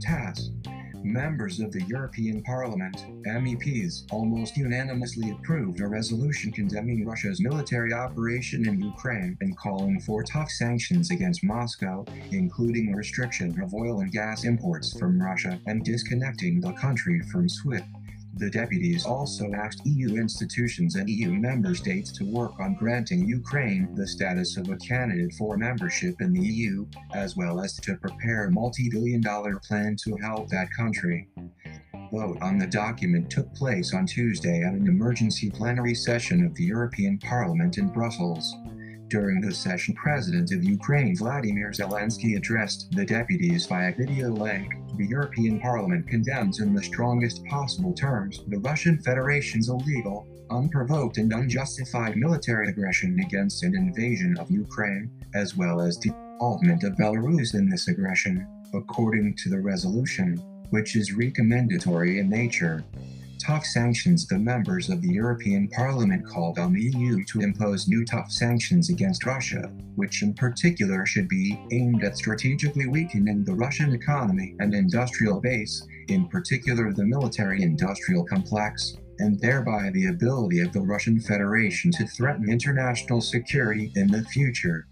TASS. Members of the European Parliament, MEPs, almost unanimously approved a resolution condemning Russia's military operation in Ukraine and calling for tough sanctions against Moscow, including a restriction of oil and gas imports from Russia and disconnecting the country from SWIFT. The deputies also asked EU institutions and EU member states to work on granting Ukraine the status of a candidate for membership in the EU, as well as to prepare a multi billion dollar plan to help that country. Vote on the document took place on Tuesday at an emergency plenary session of the European Parliament in Brussels. During the session, President of Ukraine Vladimir Zelensky addressed the deputies via video link. The European Parliament condemns in the strongest possible terms the Russian Federation's illegal, unprovoked, and unjustified military aggression against an invasion of Ukraine, as well as the involvement of Belarus in this aggression, according to the resolution, which is recommendatory in nature tough sanctions, the members of the European Parliament called on the EU to impose new tough sanctions against Russia, which in particular should be aimed at strategically weakening the Russian economy and industrial base, in particular the military industrial complex, and thereby the ability of the Russian Federation to threaten international security in the future.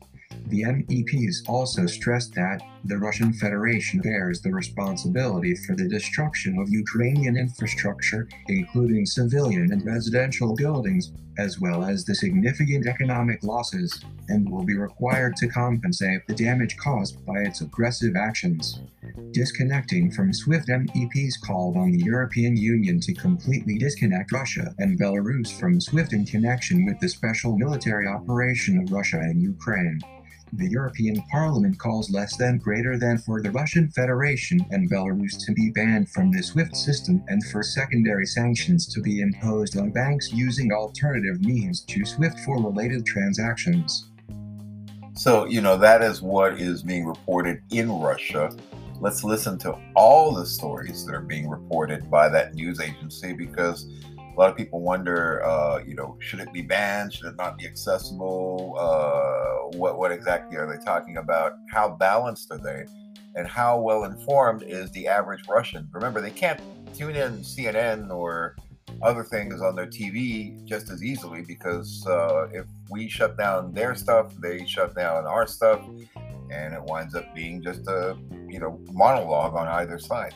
The MEPs also stressed that the Russian Federation bears the responsibility for the destruction of Ukrainian infrastructure, including civilian and residential buildings, as well as the significant economic losses, and will be required to compensate the damage caused by its aggressive actions. Disconnecting from SWIFT MEPs called on the European Union to completely disconnect Russia and Belarus from SWIFT in connection with the special military operation of Russia in Ukraine the European Parliament calls less than greater than for the Russian Federation and Belarus to be banned from the SWIFT system and for secondary sanctions to be imposed on banks using alternative means to SWIFT for related transactions. So, you know, that is what is being reported in Russia. Let's listen to all the stories that are being reported by that news agency because a lot of people wonder, uh, you know, should it be banned? Should it not be accessible? Uh, what what exactly are they talking about? How balanced are they? And how well informed is the average Russian? Remember, they can't tune in CNN or other things on their TV just as easily because uh, if we shut down their stuff, they shut down our stuff, and it winds up being just a you know monologue on either side.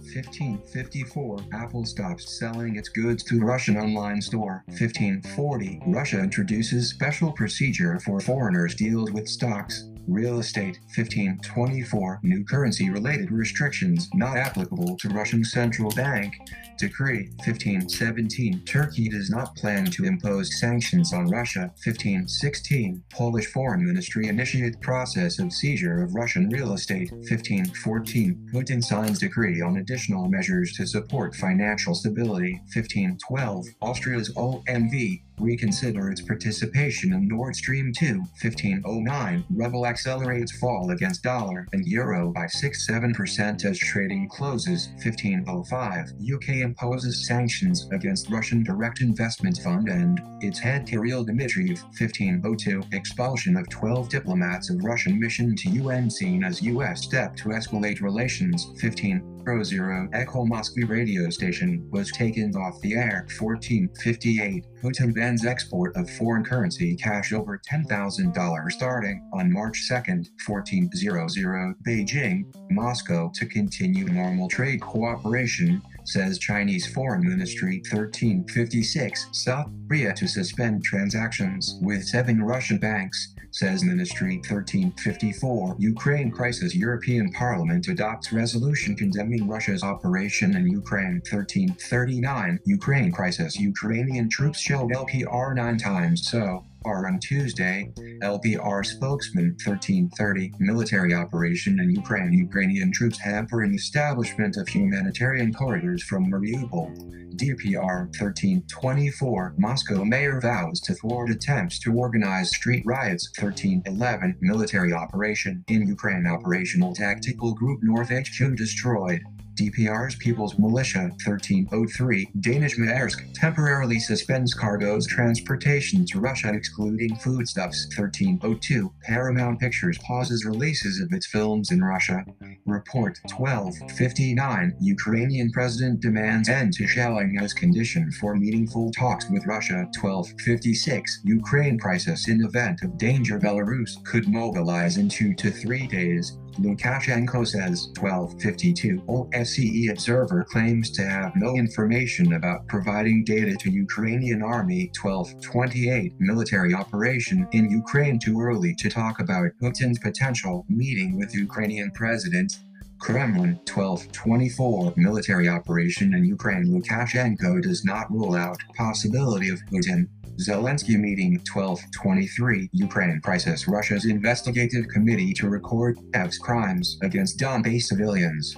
1554, Apple stops selling its goods to Russian online store. 1540, Russia introduces special procedure for foreigners deals with stocks. Real estate. 1524 new currency related restrictions not applicable to Russian central bank decree. 1517 Turkey does not plan to impose sanctions on Russia. 1516 Polish foreign ministry initiate process of seizure of Russian real estate. 1514 Putin signs decree on additional measures to support financial stability. 1512 Austria's OMV reconsider its participation in Nord Stream 2. 1509, ruble accelerates fall against dollar and euro by 6-7% as trading closes. 1505, UK imposes sanctions against Russian Direct Investment Fund and its head Kirill Dmitriev. 1502, expulsion of 12 diplomats of Russian mission to UN seen as US step to escalate relations. 15 Zero Echo Moskva radio station was taken off the air 1458. Putin bans export of foreign currency cash over $10,000 starting on March 2nd, 1400. Beijing, Moscow to continue normal trade cooperation says Chinese Foreign Ministry 1356 South Korea to suspend transactions with seven Russian banks says Ministry 1354. Ukraine crisis European Parliament adopts resolution condemning Russia's operation in Ukraine 1339. Ukraine crisis Ukrainian troops shelled LPR nine times so far on Tuesday, LPR spokesman 1330 military operation in Ukraine. Ukrainian troops hampering establishment of humanitarian corridors from Mariupol. DPR 1324 Moscow mayor vows to thwart attempts to organize street riots 1311 military operation in Ukraine operational tactical group North HQ destroyed DPR's People's Militia 1303, Danish Maersk, temporarily suspends cargoes transportation to Russia excluding foodstuffs 1302, Paramount Pictures pauses releases of its films in Russia. Report 1259, Ukrainian president demands end to shelling as condition for meaningful talks with Russia 1256, Ukraine crisis in event of danger Belarus could mobilize in two to three days. Lukashenko says 1252 OSCE observer claims to have no information about providing data to Ukrainian army 1228 military operation in Ukraine too early to talk about Putin's potential meeting with Ukrainian president Kremlin 1224 military operation in Ukraine. Lukashenko does not rule out possibility of Putin. Zelensky meeting 1223 Ukraine crisis. Russia's investigative committee to record Kiev's crimes against Donbass civilians.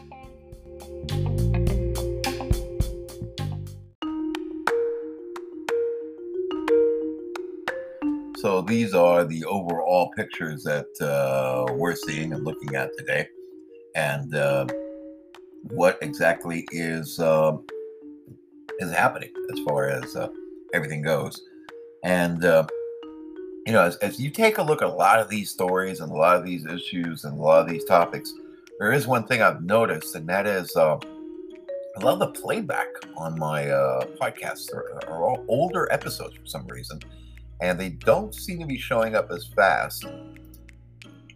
So these are the overall pictures that uh, we're seeing and looking at today, and uh, what exactly is uh, is happening as far as uh, everything goes. And, uh, you know, as, as you take a look at a lot of these stories and a lot of these issues and a lot of these topics, there is one thing I've noticed, and that is I love the playback on my uh, podcasts all older episodes for some reason, and they don't seem to be showing up as fast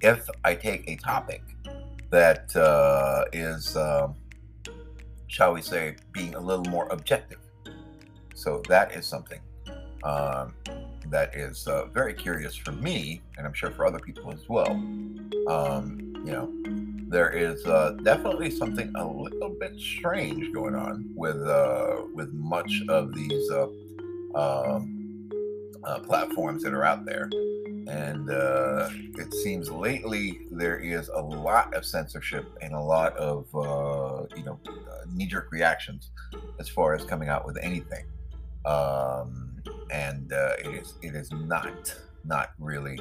if I take a topic that uh, is, uh, shall we say, being a little more objective. So that is something um, that is uh, very curious for me, and I'm sure for other people as well. Um, you know, there is uh, definitely something a little bit strange going on with uh, with much of these uh, um, uh, platforms that are out there, and uh, it seems lately there is a lot of censorship and a lot of you know knee jerk reactions as far as coming out with anything. Um, and uh, it is it is not not really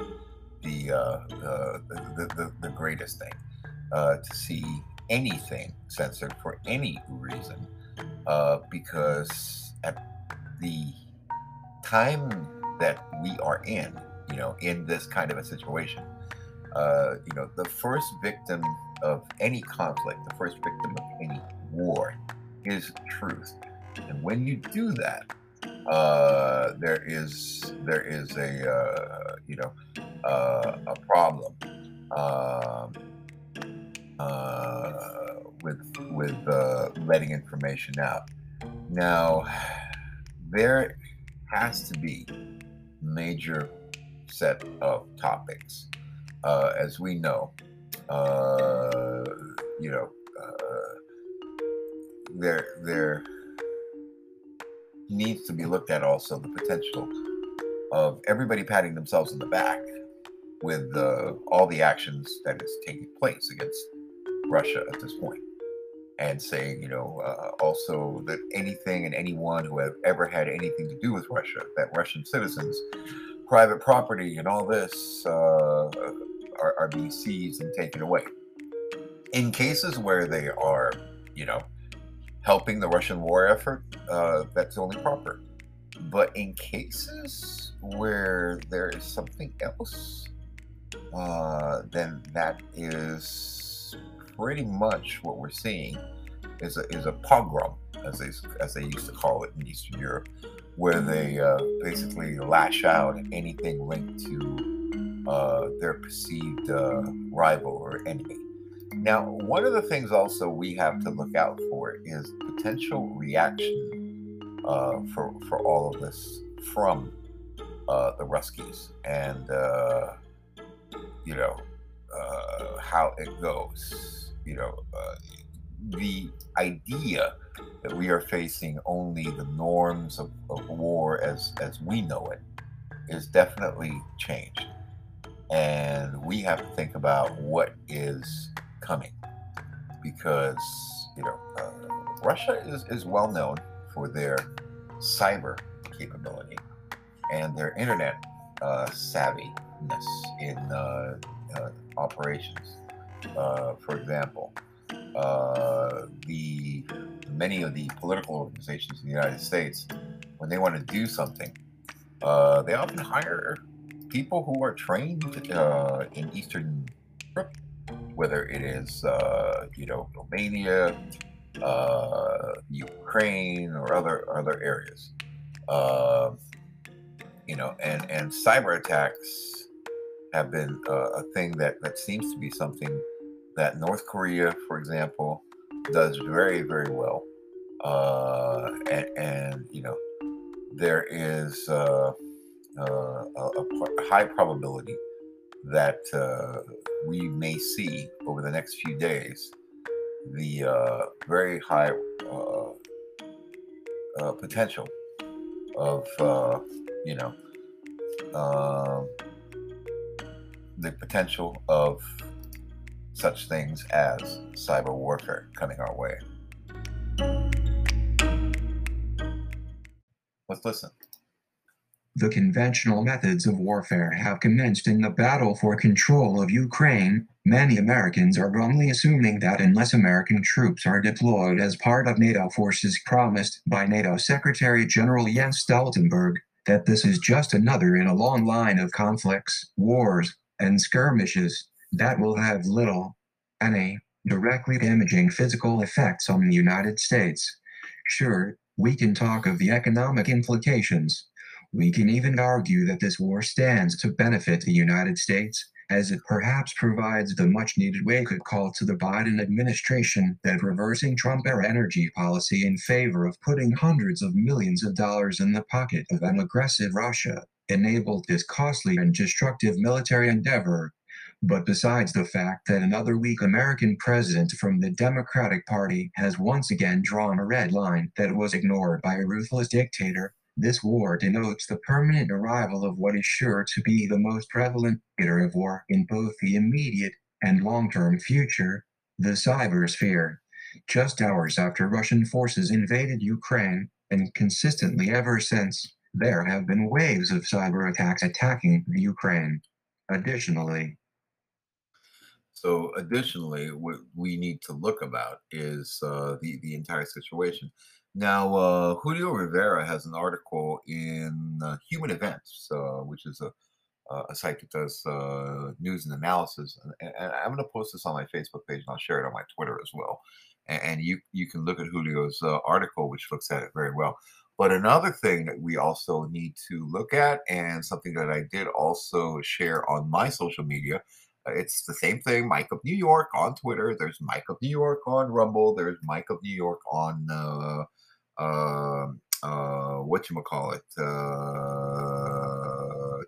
the uh, the, the, the, the, greatest thing uh, to see anything censored for any reason uh, because at the time that we are in, you know, in this kind of a situation, uh, you know, the first victim of any conflict, the first victim of any war is truth. And when you do that, uh, there is there is a uh, you know uh, a problem um, uh, with with uh, letting information out. Now there has to be major set of topics, uh, as we know. you know, there there needs to be looked at also the potential of everybody patting themselves in the back with uh, all the actions that is taking place against Russia at this point, and saying, you know, uh, also that anything and anyone who have ever had anything to do with Russia, that Russian citizens, private property, and all this uh, are, are being seized and taken away. In cases where they are, you know, helping the Russian war effort, uh, that's only proper. But in cases where there is something else, uh, then that is pretty much what we're seeing is a, is a pogrom, as they, as they used to call it in Eastern Europe, where they uh, basically lash out at anything linked to uh, their perceived uh, rival or enemy. Now, one of the things also we have to look out for is potential reaction uh, for for all of this from uh, the Ruskies, and uh, you know how it goes. You know, the idea that we are facing only the norms of, of war as as we know it is definitely changed, and we have to think about what is coming because you know uh, Russia is, is well known for their cyber capability and their internet uh, savviness in uh, uh operations. Uh, for example, uh, the many of the political organizations in the United States, when they want to do something, uh, they often hire people who are trained uh, in Eastern Europe, whether it is uh, you know Romania, uh, Ukraine, or other other areas. Uh, you know, and and cyber attacks have been a thing that that seems to be something that North Korea, for example, does very very well, uh, and, and you know there is uh, uh, a, a, high probability that uh, we may see over the next few days the uh, very high uh, potential of you know um, the potential of such things as cyber warfare coming our way. Let's listen. The conventional methods of warfare have commenced in the battle for control of Ukraine. Many Americans are wrongly assuming that unless American troops are deployed as part of NATO forces promised by NATO Secretary General Jens Stoltenberg, that this is just another in a long line of conflicts, wars, and skirmishes that will have little, any, directly damaging physical effects on the United States. Sure, we can talk of the economic implications. We can even argue that this war stands to benefit the United States, as it perhaps provides the much needed wake up call to the Biden administration that reversing Trump era energy policy in favor of putting hundreds of millions of dollars in the pocket of an aggressive Russia enabled this costly and destructive military endeavor but besides the fact that another weak American president from the Democratic Party has once again drawn a red line that was ignored by a ruthless dictator, this war denotes the permanent arrival of what is sure to be the most prevalent theater of war in both the immediate and long term future the cybersphere. Just hours after Russian forces invaded Ukraine, and consistently ever since, there have been waves of cyber attacks attacking the Ukraine. Additionally, so, additionally, what we need to look about is uh, the the entire situation. Now, uh, Julio Rivera has an article in uh, Human Events, uh, which is a a site that does uh, news and analysis, and, and I'm going to post this on my Facebook page, and I'll share it on my Twitter as well. And, and you you can look at Julio's uh, article, which looks at it very well. But another thing that we also need to look at, and something that I did also share on my social media, it's the same thing. Mike of New York on Twitter. There's Mike of New York on Rumble. There's Mike of New York on uh, uh, uh, what you call it, uh,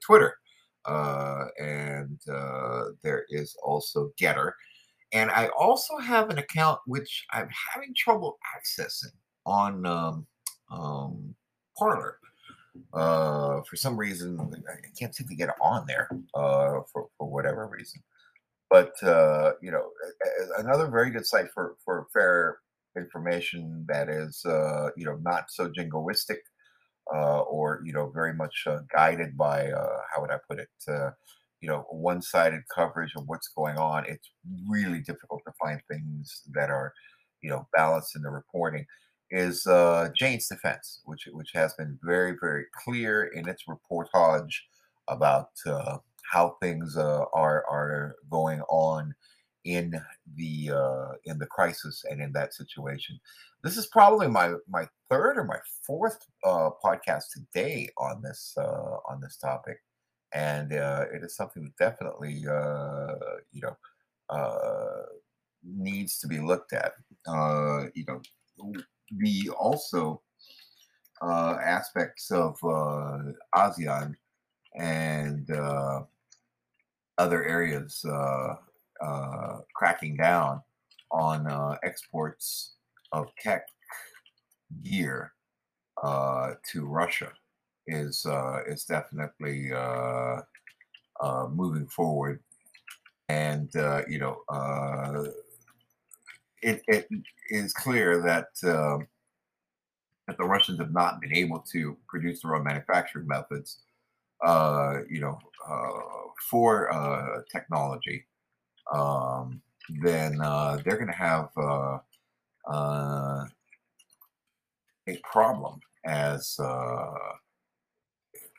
Twitter, uh, and uh, there is also Gettr, and I also have an account which I'm having trouble accessing on um, um, Parler uh, for some reason I can't seem to get on there uh, for for whatever reason. But uh, you know, another very good site for for fair information that is uh, you know not so jingoistic uh, or you know very much uh, guided by uh, how would I put it. Uh, you know, one-sided coverage of what's going on. It's really difficult to find things that are, you know, balanced in the reporting is uh, Jane's defense, which which has been very very clear in its reportage about uh, how things uh, are are going on in the uh, in the crisis and in that situation. This is probably my my third or my fourth uh, podcast today on this uh, on this topic, and it is something that definitely you know needs to be looked at. You know the also uh, aspects of uh, ASEAN and uh, other areas uh, uh, cracking down on uh, exports of tech gear to Russia is is definitely moving forward, and you know it, it is clear that um, that the Russians have not been able to produce their own manufacturing methods, uh, you know, uh, for uh, technology, um, then uh, they're going to have uh, uh, a problem as uh,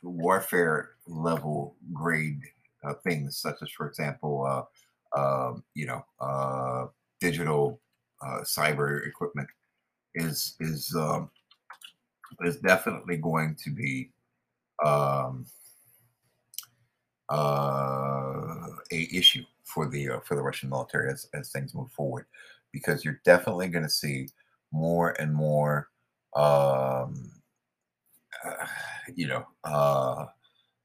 warfare level grade uh, things, such as, for example, uh, um, you know, uh, digital uh, cyber equipment, is is um, is definitely going to be um, uh, a issue for the uh, for the Russian military as, as things move forward, because you're definitely going to see more and more, um, uh, you know, uh,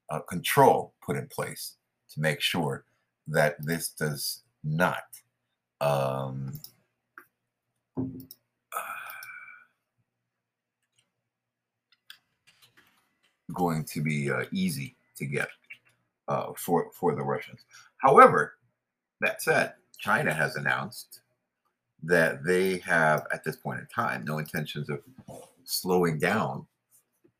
uh, control put in place to make sure that this does not um, going to be uh, easy to get uh, for for the Russians. However, that said, China has announced that they have, at this point in time, no intentions of slowing down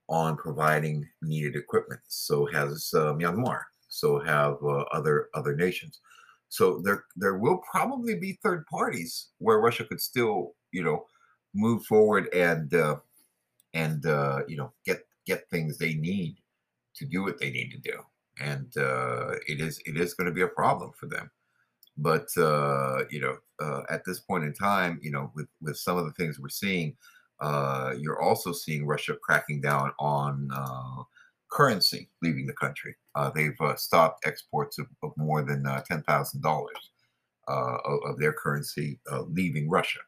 on providing needed equipment. So has uh, Myanmar. So have uh, other other nations. So there there will probably be third parties where Russia could still, you know, move forward and uh, and uh, you know get get things they need to do what they need to do. And uh, it is it is going to be a problem for them. But uh, you know uh, at this point in time you know with with some of the things we're seeing uh, you're also seeing russia cracking down on currency leaving the country uh, they've uh, stopped exports of, of more than uh, $10000 uh, of, of, their currency leaving russia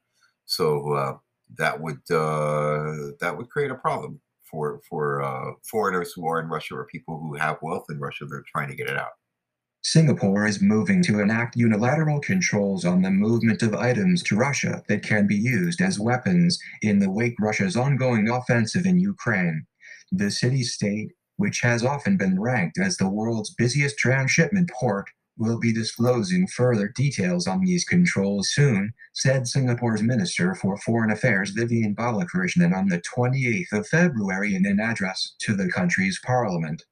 so that would that would create a problem for for uh, foreigners who are in Russia or people who have wealth in Russia. They're trying to get it out. Singapore is moving to enact unilateral controls on the movement of items to Russia that can be used as weapons in the wake Russia's ongoing offensive in Ukraine. The city state, which has often been ranked as the world's busiest transshipment port, will be disclosing further details on these controls soon, said Singapore's Minister for Foreign Affairs Vivian Balakrishnan on the 28th of February in an address to the country's parliament.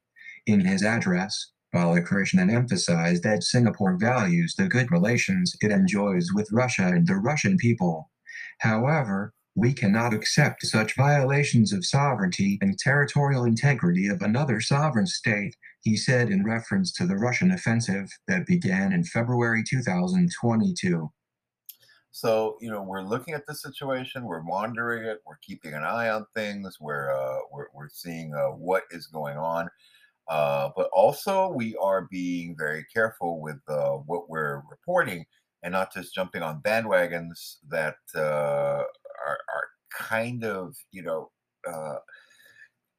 In his address, Balakrishnan emphasized that Singapore values the good relations it enjoys with Russia and the Russian people. However, we cannot accept such violations of sovereignty and territorial integrity of another sovereign state, he said in reference to the Russian offensive that began in February 2022. So, you know, we're looking at the situation, we're monitoring it, we're keeping an eye on things, we're, uh, we're, we're seeing uh, what is going on. Uh, but also, we are being very careful with uh, what we're reporting and not just jumping on bandwagons that uh, are, are kind of you know uh,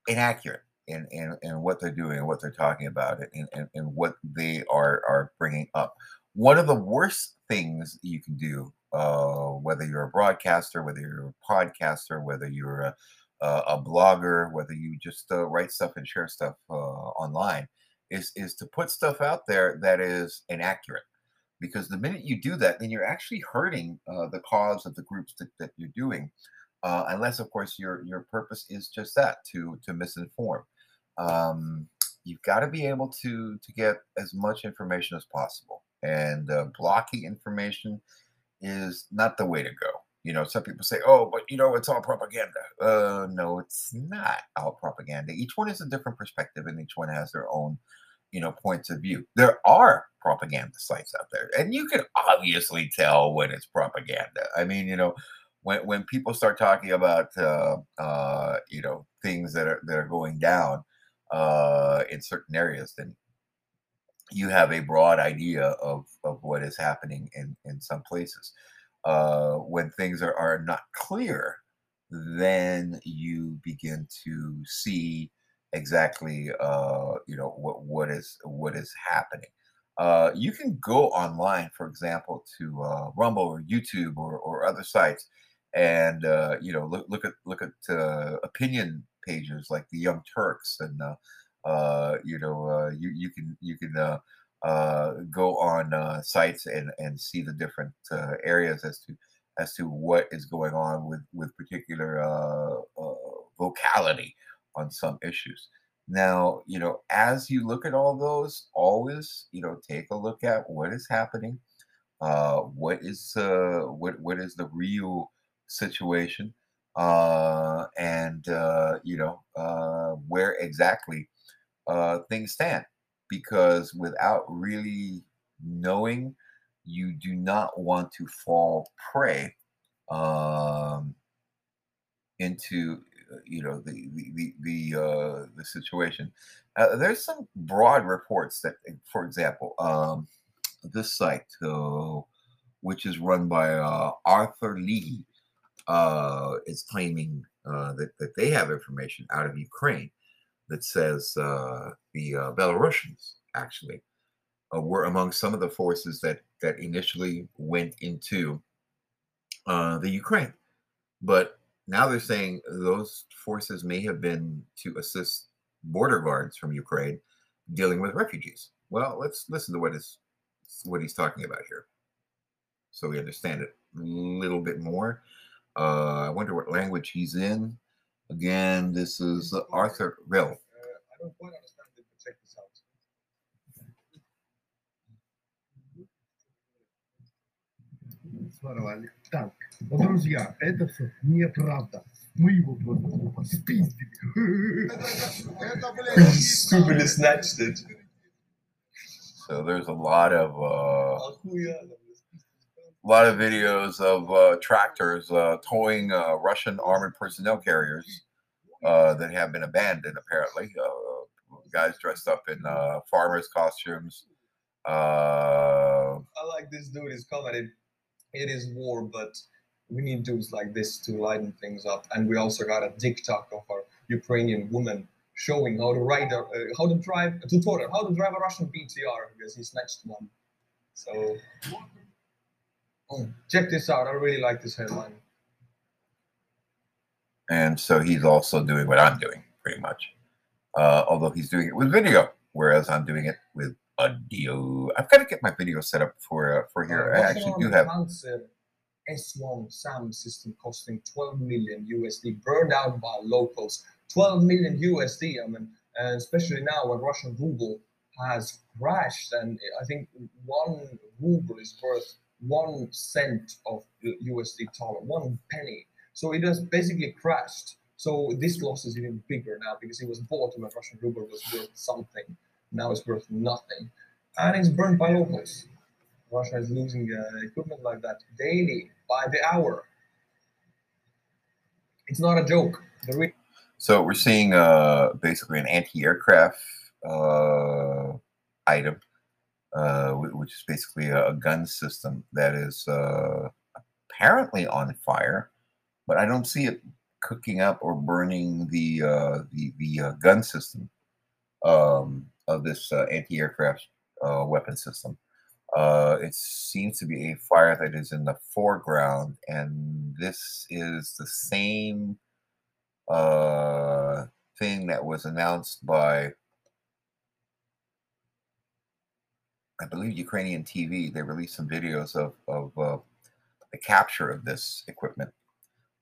inaccurate in, in in what they're doing and what they're talking about and, and, and what they are are bringing up. One of the worst things you can do, uh, whether you're a broadcaster, whether you're a podcaster, whether you're a, a blogger, whether you just uh, write stuff and share stuff uh, online, is is to put stuff out there that is inaccurate because the minute you do that, then you're actually hurting uh, the cause of the groups that, that you're doing. Uh, unless, of course, your your purpose is just that to to misinform. Um, you've got to be able to to get as much information as possible, and uh, blocking information is not the way to go. You know, some people say, "Oh, but you know, it's all propaganda." Uh, no, it's not all propaganda. Each one is a different perspective, and each one has their own you know points of view there are propaganda sites out there and you can obviously tell when it's propaganda i mean you know when, when people start talking about uh, uh, you know things that are that are going down uh, in certain areas then you have a broad idea of, of what is happening in, in some places. Uh, when things are, are not clear, then you begin to see exactly uh, you know what what is what is happening. Uh, you can go online, for example, to uh, Rumble or YouTube or, or other sites, and uh, you know look look at look at uh, opinion pages like the Young Turks, and uh, uh, you know uh, you you can you can uh, uh, go on uh, sites and and see the different uh, areas as to as to what is going on with with particular uh, uh, vocality on some issues. Now, you know, as you look at all those, always, you know, take a look at what is happening, uh, what is uh, what what is the real situation, uh, and uh, you know uh, where exactly uh, things stand. Because without really knowing, you do not want to fall prey um, into you know the the the the, uh, the situation. Uh, there's some broad reports that, for example, um, this site, uh, which is run by uh, Arthur Lee, uh, is claiming that that they have information out of Ukraine that says the Belarusians actually were among some of the forces that that initially went into the Ukraine, but now they're saying those forces may have been to assist border guards from Ukraine dealing with refugees. Well, let's listen to what is what he's talking about here, so we understand it a little bit more. Uh, I wonder what language he's in. Again, this is Arthur Rill. Uh, don't quite understand. Check this out. своровали. Так, друзья, это все неправда. Мы его просто спиздили. Stupidly snatched it. So there's a lot of uh, a lot of videos of uh, tractors uh, towing uh, Russian armored personnel carriers uh, that have been abandoned. Apparently, uh, guys dressed up in uh, farmers' costumes. Uh, I like this dude. He's commented it is war, but we need dudes like this to lighten things up. And we also got a TikTok of a Ukrainian woman showing how to ride, a, uh, how to drive, a tutorial, how to drive a Russian BTR because he snatched one. So oh, check this out. I really like this headline. And so he's also doing what I'm doing, pretty much. Uh, although he's doing it with video, whereas I'm doing it with audio. I've got to get my video set up for uh, for here. Uh, I actually do have. S1 SAM system costing 12 million USD, burned out by locals. 12 million USD. I mean, and especially now when Russian ruble has crashed, and I think one ruble is worth one cent of USD dollar, one penny. So it has basically crashed. So this loss is even bigger now because it was bought when Russian ruble was worth something. Now it's worth nothing, and it's burned by locals. Russia is losing uh, equipment like that daily by the hour. It's not a joke. Re- so we're seeing uh, basically an anti-aircraft uh, item, uh, which is basically a, a, gun system that is uh, apparently on fire, but I don't see it cooking up or burning the uh, the the uh, gun system um, of this anti-aircraft weapon system. Uh, it seems to be a fire that is in the foreground, and this is the same uh, thing that was announced by, I believe, Ukrainian TV. They released some videos of, of uh, the capture of this equipment.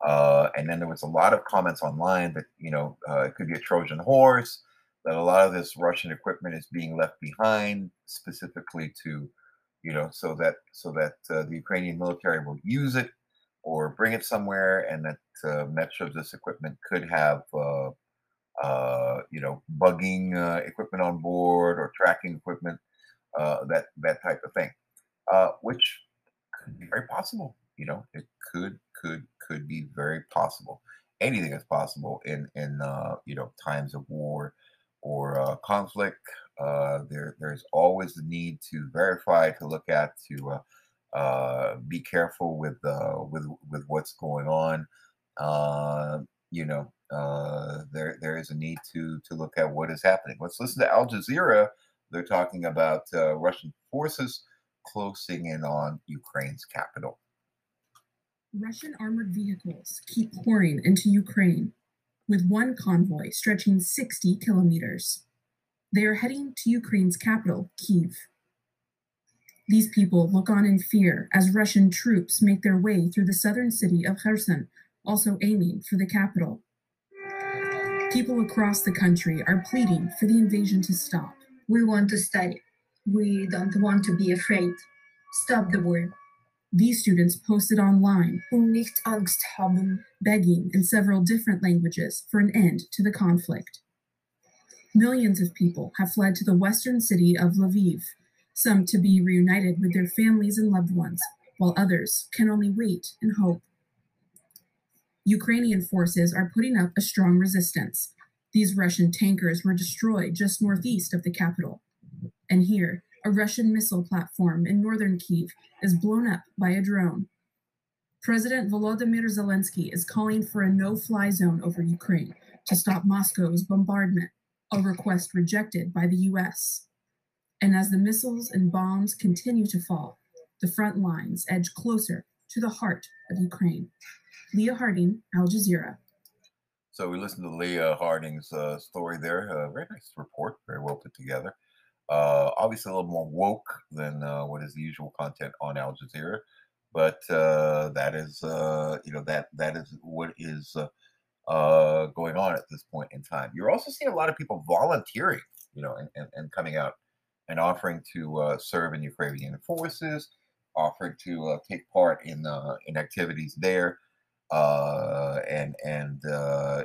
Uh, and then there was a lot of comments online that, you know, uh, it could be a Trojan horse, that a lot of this Russian equipment is being left behind specifically to you know, so that so that uh, the Ukrainian military will use it or bring it somewhere, and that uh, much of this equipment could have, uh, uh you know, bugging uh, equipment on board or tracking equipment, uh, that that type of thing, which could be very possible. You know, it could could could be very possible. Anything is possible in in you know times of war or conflict uh, there, there's always the need to verify, to look at, to uh, uh, be careful with uh, with with what's going on. Uh, you know, uh, there there is a need to to look at what is happening. Let's listen to Al Jazeera. They're talking about Russian forces closing in on Ukraine's capital. Russian armored vehicles keep pouring into Ukraine, with one convoy stretching 60 kilometers. They are heading to Ukraine's capital, Kiev. These people look on in fear as Russian troops make their way through the southern city of Kherson, also aiming for the capital. People across the country are pleading for the invasion to stop. We want to stay. We don't want to be afraid. Stop the war. These students posted online, nicht Angst haben. begging in several different languages for an end to the conflict. Millions of people have fled to the western city of Lviv, some to be reunited with their families and loved ones, while others can only wait and hope. Ukrainian forces are putting up a strong resistance. These Russian tankers were destroyed just northeast of the capital. And here, a Russian missile platform in northern Kiev is blown up by a drone. President Volodymyr Zelensky is calling for a no fly zone over Ukraine to stop Moscow's bombardment, a request rejected by the US. And as the missiles and bombs continue to fall, the front lines edge closer to the heart of Ukraine. Leah Harding, Al Jazeera. So we listened to Leah Harding's uh, story there. Uh, very nice report, very well put together. Uh, obviously, a little more woke than uh, what is the usual content on Al Jazeera, but uh, that is, uh, you know, that that is what is uh, uh, going on at this point in time. You're also seeing a lot of people volunteering, you know, and, and, and coming out and offering to serve in Ukrainian forces, offering to take part in in activities there, and and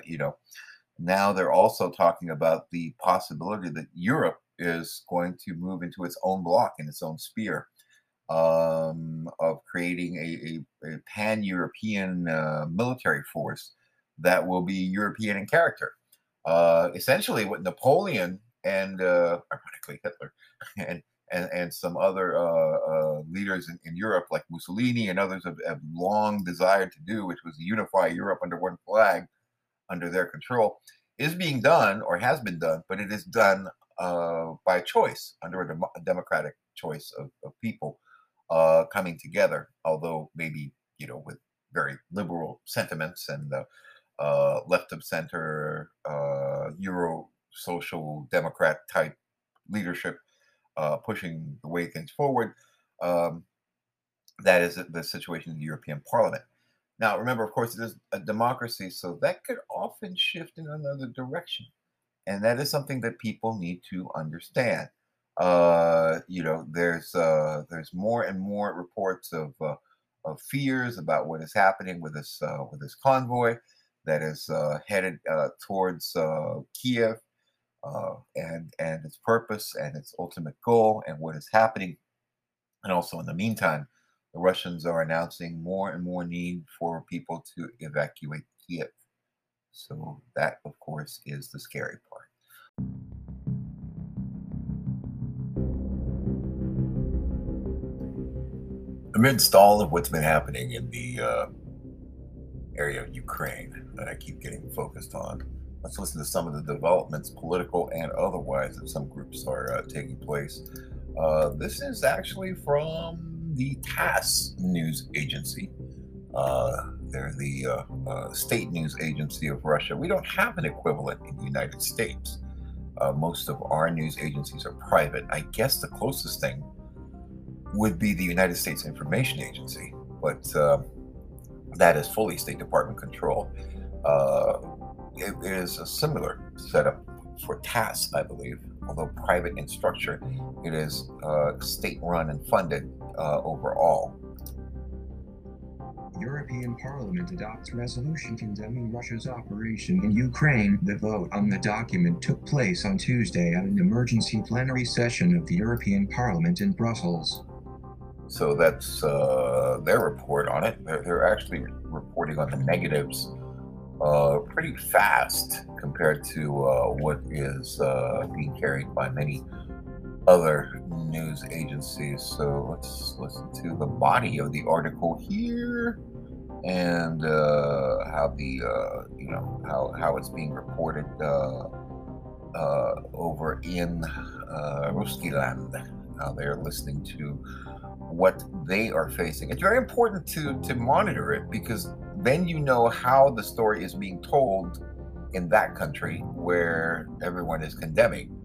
you know, now they're also talking about the possibility that Europe is going to move into its own block in its own sphere um, of creating a, a, a pan-European uh, military force that will be European in character. Uh, essentially, what Napoleon and uh, ironically Hitler and and, and some other uh, uh, leaders in, in Europe, like Mussolini and others, have, have long desired to do, which was unify Europe under one flag, under their control, is being done or has been done, but it is done uh, by choice, under a, dem- democratic choice of, of people uh, coming together, although maybe, you know, with very liberal sentiments and uh, left of center, uh, Euro social democrat type leadership uh, pushing the way things forward. Um, that is the situation in the European Parliament. Now, remember, of course, it is a democracy, so that could often shift in another direction. And that is something that people need to understand. Uh, you know, there's uh, there's more and more reports of uh, of fears about what is happening with this uh, with this convoy that is uh, headed uh, towards Kiev and and its purpose and its ultimate goal and what is happening. And also, in the meantime, the Russians are announcing more and more need for people to evacuate Kiev. So that, of course, is the scary part. Amidst all of what's been happening in the uh, area of Ukraine that I keep getting focused on, let's listen to some of the developments, political and otherwise, that some groups are uh, taking place. Uh, this is actually from the TASS news agency. Uh, they're the uh, uh, state news agency of Russia. We don't have an equivalent in the United States. Uh, most of our news agencies are private. I guess the closest thing would be the United States Information Agency, but uh, that is fully State Department control. Uh, it is a similar setup for TASS, I believe, although private in structure, it is uh, state run and funded overall. European Parliament adopts resolution condemning Russia's operation in Ukraine. The vote on the document took place on Tuesday at an emergency plenary session of the European Parliament in Brussels. So that's uh, their report on it. They're, they're actually reporting on the negatives uh, pretty fast compared to uh, what is uh, being carried by many other news agencies. So let's listen to the body of the article here and uh, how the uh, you know how how it's being reported uh, uh, over in uh, Ruskiland. How they're listening to what they are facing. It's very important to to monitor it because then you know how the story is being told in that country where everyone is condemning.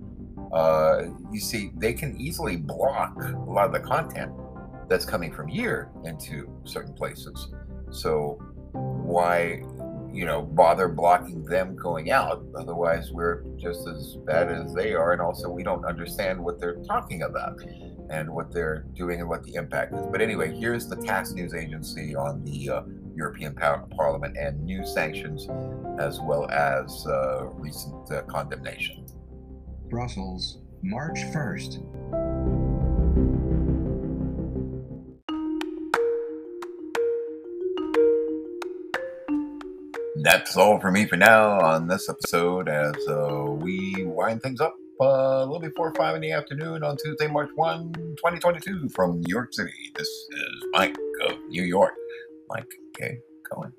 Uh, you see, they can easily block a lot of the content that's coming from here into certain places. So, why, you know, bother blocking them going out. Otherwise, we're just as bad as they are. And also, we don't understand what they're talking about and what they're doing and what the impact is. But anyway, here's the TASS news agency on the uh, European Par- Parliament and new sanctions, as well as uh, recent uh, condemnation. Brussels, March 1st. That's all for me for now on this episode as uh, we wind things up uh, a little before 5 in the afternoon on Tuesday, March 1, 2022 from New York City. This is Mike of New York. Mike K. Cohen.